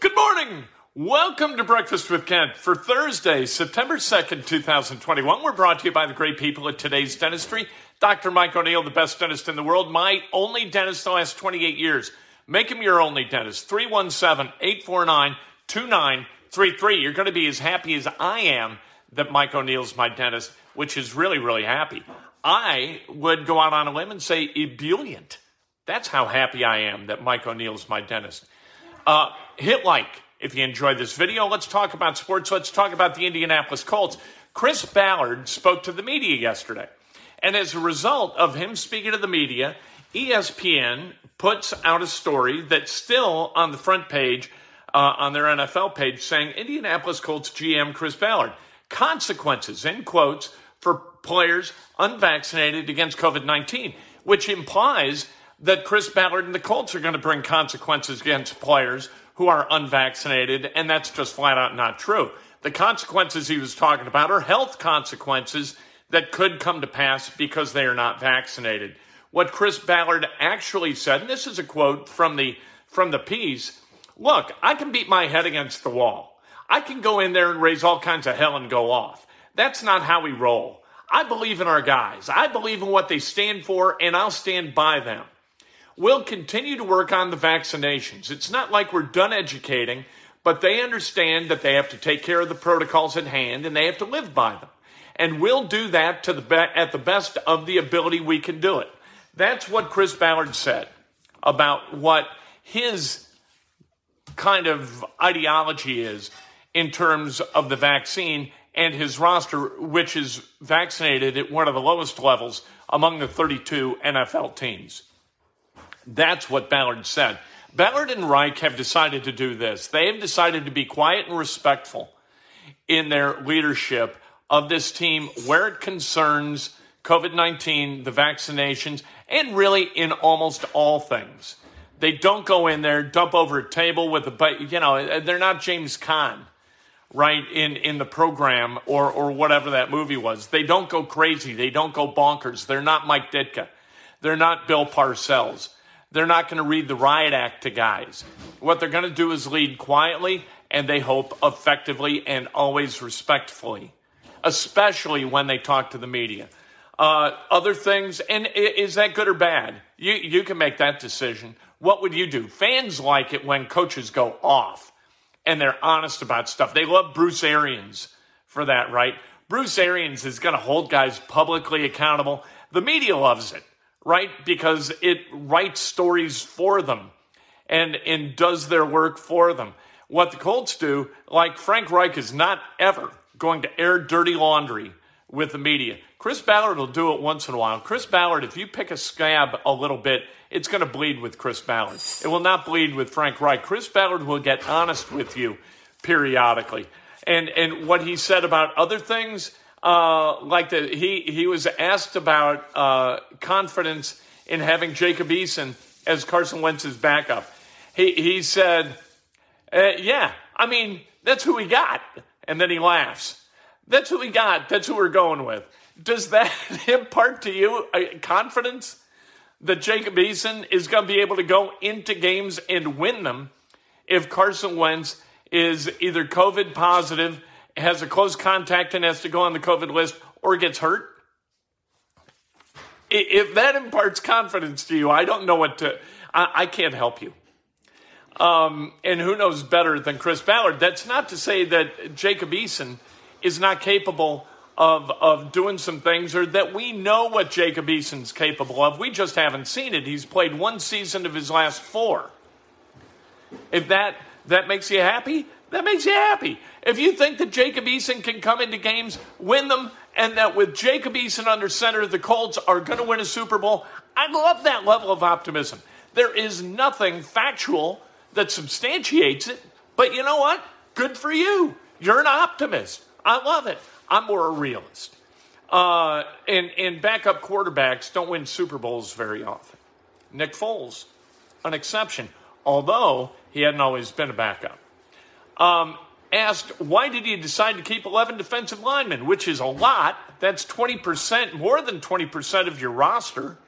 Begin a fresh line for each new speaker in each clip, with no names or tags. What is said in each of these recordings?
Good morning. Welcome to Breakfast with Kent for Thursday, September 2nd, 2021. We're brought to you by the great people at today's dentistry. Dr. Mike O'Neill, the best dentist in the world, my only dentist the last 28 years. Make him your only dentist. 317 849 2933. You're going to be as happy as I am that Mike O'Neill's my dentist, which is really, really happy. I would go out on a limb and say ebullient. That's how happy I am that Mike O'Neill's my dentist. Uh, hit like if you enjoyed this video. Let's talk about sports. Let's talk about the Indianapolis Colts. Chris Ballard spoke to the media yesterday. And as a result of him speaking to the media, ESPN puts out a story that's still on the front page uh, on their NFL page saying Indianapolis Colts GM Chris Ballard. Consequences, in quotes, for players unvaccinated against COVID 19, which implies that Chris Ballard and the Colts are going to bring consequences against players who are unvaccinated, and that's just flat out not true. The consequences he was talking about are health consequences that could come to pass because they are not vaccinated. What Chris Ballard actually said, and this is a quote from the from the piece, look, I can beat my head against the wall. I can go in there and raise all kinds of hell and go off. That's not how we roll. I believe in our guys. I believe in what they stand for, and I'll stand by them. We'll continue to work on the vaccinations. It's not like we're done educating, but they understand that they have to take care of the protocols at hand and they have to live by them. And we'll do that to the be- at the best of the ability we can do it. That's what Chris Ballard said about what his kind of ideology is in terms of the vaccine and his roster, which is vaccinated at one of the lowest levels among the 32 NFL teams. That's what Ballard said. Ballard and Reich have decided to do this. They have decided to be quiet and respectful in their leadership of this team where it concerns COVID 19, the vaccinations, and really in almost all things. They don't go in there, dump over a table with a, but you know, they're not James Caan, right, in, in the program or, or whatever that movie was. They don't go crazy. They don't go bonkers. They're not Mike Ditka. They're not Bill Parcells. They're not going to read the riot act to guys. What they're going to do is lead quietly and they hope effectively and always respectfully, especially when they talk to the media. Uh, other things, and is that good or bad? You, you can make that decision. What would you do? Fans like it when coaches go off and they're honest about stuff. They love Bruce Arians for that, right? Bruce Arians is going to hold guys publicly accountable. The media loves it right? Because it writes stories for them and, and does their work for them. What the Colts do, like Frank Reich is not ever going to air dirty laundry with the media. Chris Ballard will do it once in a while. Chris Ballard, if you pick a scab a little bit, it's going to bleed with Chris Ballard. It will not bleed with Frank Reich. Chris Ballard will get honest with you periodically. And and what he said about other things, uh, like that he he was asked about uh, confidence in having Jacob Eason as Carson Wentz's backup. He he said, uh, "Yeah, I mean that's who we got," and then he laughs. That's who we got. That's who we're going with. Does that impart to you confidence that Jacob Eason is going to be able to go into games and win them if Carson Wentz is either COVID positive? Has a close contact and has to go on the COVID list or gets hurt, if that imparts confidence to you, I don't know what to, I, I can't help you. Um, and who knows better than Chris Ballard? That's not to say that Jacob Eason is not capable of, of doing some things or that we know what Jacob Eason's capable of. We just haven't seen it. He's played one season of his last four. If that, that makes you happy, that makes you happy. If you think that Jacob Eason can come into games, win them, and that with Jacob Eason under center, the Colts are going to win a Super Bowl, I love that level of optimism. There is nothing factual that substantiates it. But you know what? Good for you. You're an optimist. I love it. I'm more a realist. Uh, and, and backup quarterbacks don't win Super Bowls very often. Nick Foles, an exception, although he hadn't always been a backup. Um, asked, why did you decide to keep 11 defensive linemen, which is a lot. That's 20%, more than 20% of your roster,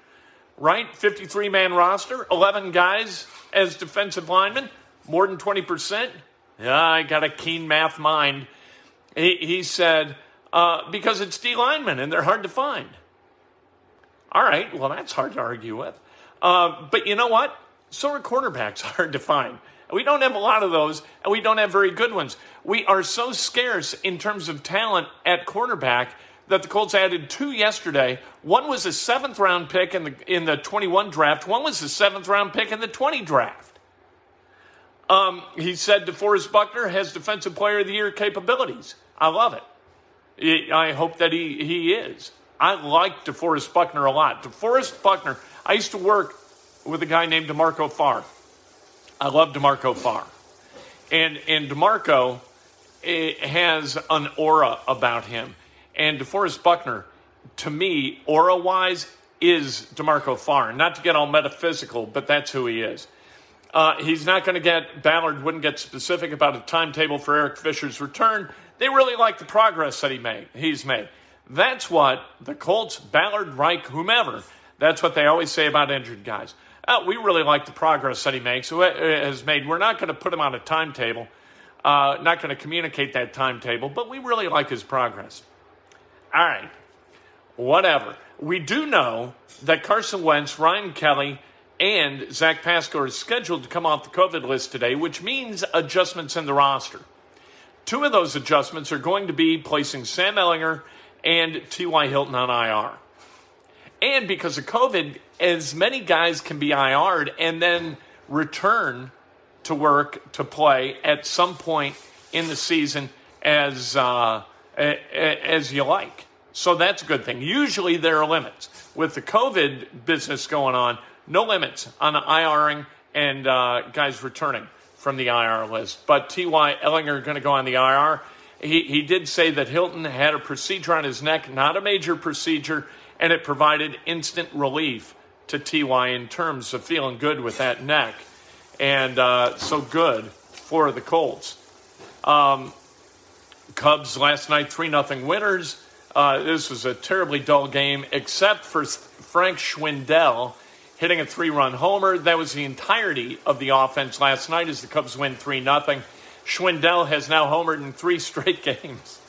right? 53 man roster, 11 guys as defensive linemen, more than 20%. Yeah, I got a keen math mind. He, he said, uh, because it's D linemen and they're hard to find. All right, well, that's hard to argue with. Uh, but you know what? So are cornerbacks hard to find. We don't have a lot of those, and we don't have very good ones. We are so scarce in terms of talent at cornerback that the Colts added two yesterday. One was a seventh round pick in the in the 21 draft. One was a seventh round pick in the 20 draft. Um, he said DeForest Buckner has Defensive Player of the Year capabilities. I love it. I hope that he, he is. I like DeForest Buckner a lot. DeForest Buckner, I used to work with a guy named DeMarco Farr. I love DeMarco Farr. And, and DeMarco eh, has an aura about him. And DeForest Buckner, to me, aura wise, is DeMarco Farr. Not to get all metaphysical, but that's who he is. Uh, he's not going to get, Ballard wouldn't get specific about a timetable for Eric Fisher's return. They really like the progress that he made, he's made. That's what the Colts, Ballard, Reich, whomever, that's what they always say about injured guys oh, we really like the progress that he makes, uh, has made. We're not going to put him on a timetable, uh, not going to communicate that timetable, but we really like his progress. All right, whatever. We do know that Carson Wentz, Ryan Kelly, and Zach Pascal are scheduled to come off the COVID list today, which means adjustments in the roster. Two of those adjustments are going to be placing Sam Ehlinger and T.Y. Hilton on IR. And because of COVID, as many guys can be IR'd and then return to work to play at some point in the season as uh, as you like. So that's a good thing. Usually there are limits with the COVID business going on. No limits on the IRing and uh, guys returning from the IR list. But T.Y. Ehlinger going to go on the IR. He, he did say that Hilton had a procedure on his neck, not a major procedure and it provided instant relief to TY in terms of feeling good with that neck. And uh, so good for the Colts. Um, Cubs last night, 3 0 winners. Uh, this was a terribly dull game, except for Frank Schwindel hitting a three run homer. That was the entirety of the offense last night as the Cubs win 3 0. Schwindel has now homered in three straight games.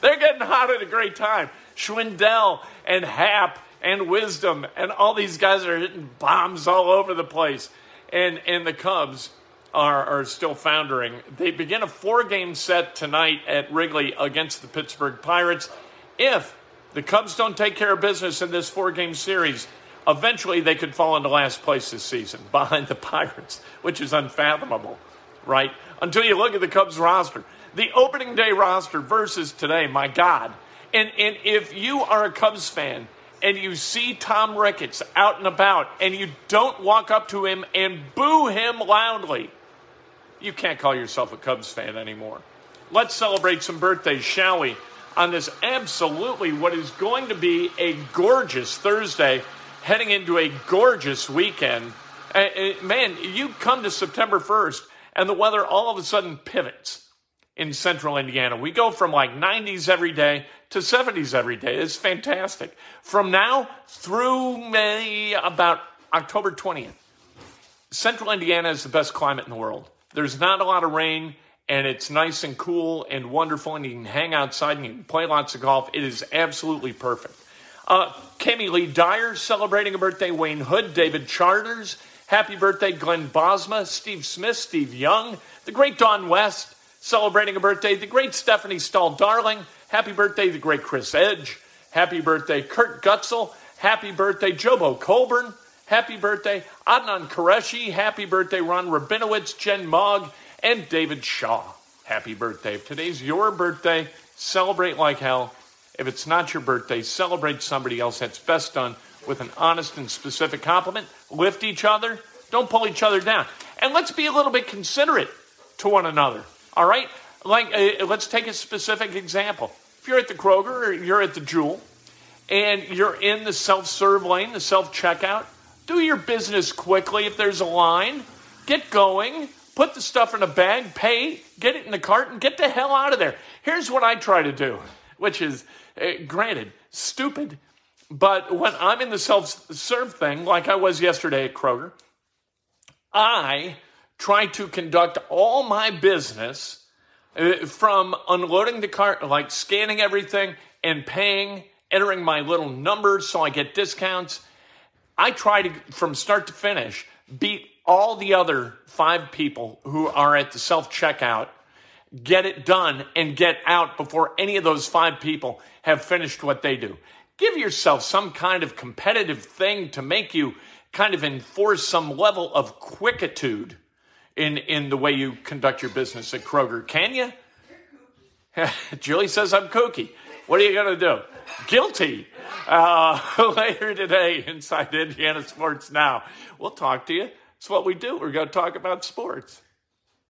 They're getting hot at a great time. Schwindel and Happ and Wisdom and all these guys are hitting bombs all over the place. And, and the Cubs are, are still foundering. They begin a four game set tonight at Wrigley against the Pittsburgh Pirates. If the Cubs don't take care of business in this four game series, eventually they could fall into last place this season behind the Pirates, which is unfathomable, right? Until you look at the Cubs roster. The opening day roster versus today, my God. And, and if you are a Cubs fan and you see Tom Ricketts out and about and you don't walk up to him and boo him loudly, you can't call yourself a Cubs fan anymore. Let's celebrate some birthdays, shall we? On this absolutely what is going to be a gorgeous Thursday, heading into a gorgeous weekend. Uh, uh man, you come to September 1st and the weather all of a sudden pivots in central Indiana. We go from like 90s every day to 70s every day. It's fantastic. From now through May, about October 20th, central Indiana is the best climate in the world. There's not a lot of rain, and it's nice and cool and wonderful, and you can hang outside and you can play lots of golf. It is absolutely perfect. Uh, Lee Dyer celebrating a birthday. Wayne Hood, David Charters, happy birthday. Glenn Bosma, Steve Smith, Steve Young, the great Don West celebrating a birthday. The great Stephanie Stahl Darling, Happy birthday, the great Chris Edge. Happy birthday, Kurt Gutzel. Happy birthday, Jobo Colburn. Happy birthday, Adnan Qureshi. Happy birthday, Ron Rabinowitz, Jen Mogg, and David Shaw. Happy birthday. If today's your birthday, celebrate like hell. If it's not your birthday, celebrate somebody else. That's best done with an honest and specific compliment. Lift each other, Don't pull each other down. And let's be a little bit considerate to one another. All right? Like, uh, let's take a specific example. If you're at the Kroger or you're at the Jewel and you're in the self serve lane, the self checkout, do your business quickly if there's a line. Get going, put the stuff in a bag, pay, get it in the cart, and get the hell out of there. Here's what I try to do, which is, uh, granted, stupid. But when I'm in the self serve thing, like I was yesterday at Kroger, I try to conduct all my business uh, from unloading the cart, like scanning everything and paying, entering my little numbers so I get discounts. I try to, from start to finish, beat all the other five people who are at the self checkout, get it done, and get out before any of those five people have finished what they do. Give yourself some kind of competitive thing to make you kind of enforce some level of quickitude in, in the way you conduct your business at Kroger. Can you? Julie says I'm kooky. What are you going to do? Guilty. Uh, later today, inside Indiana Sports Now, we'll talk to you. It's what we do. We're going to talk about sports.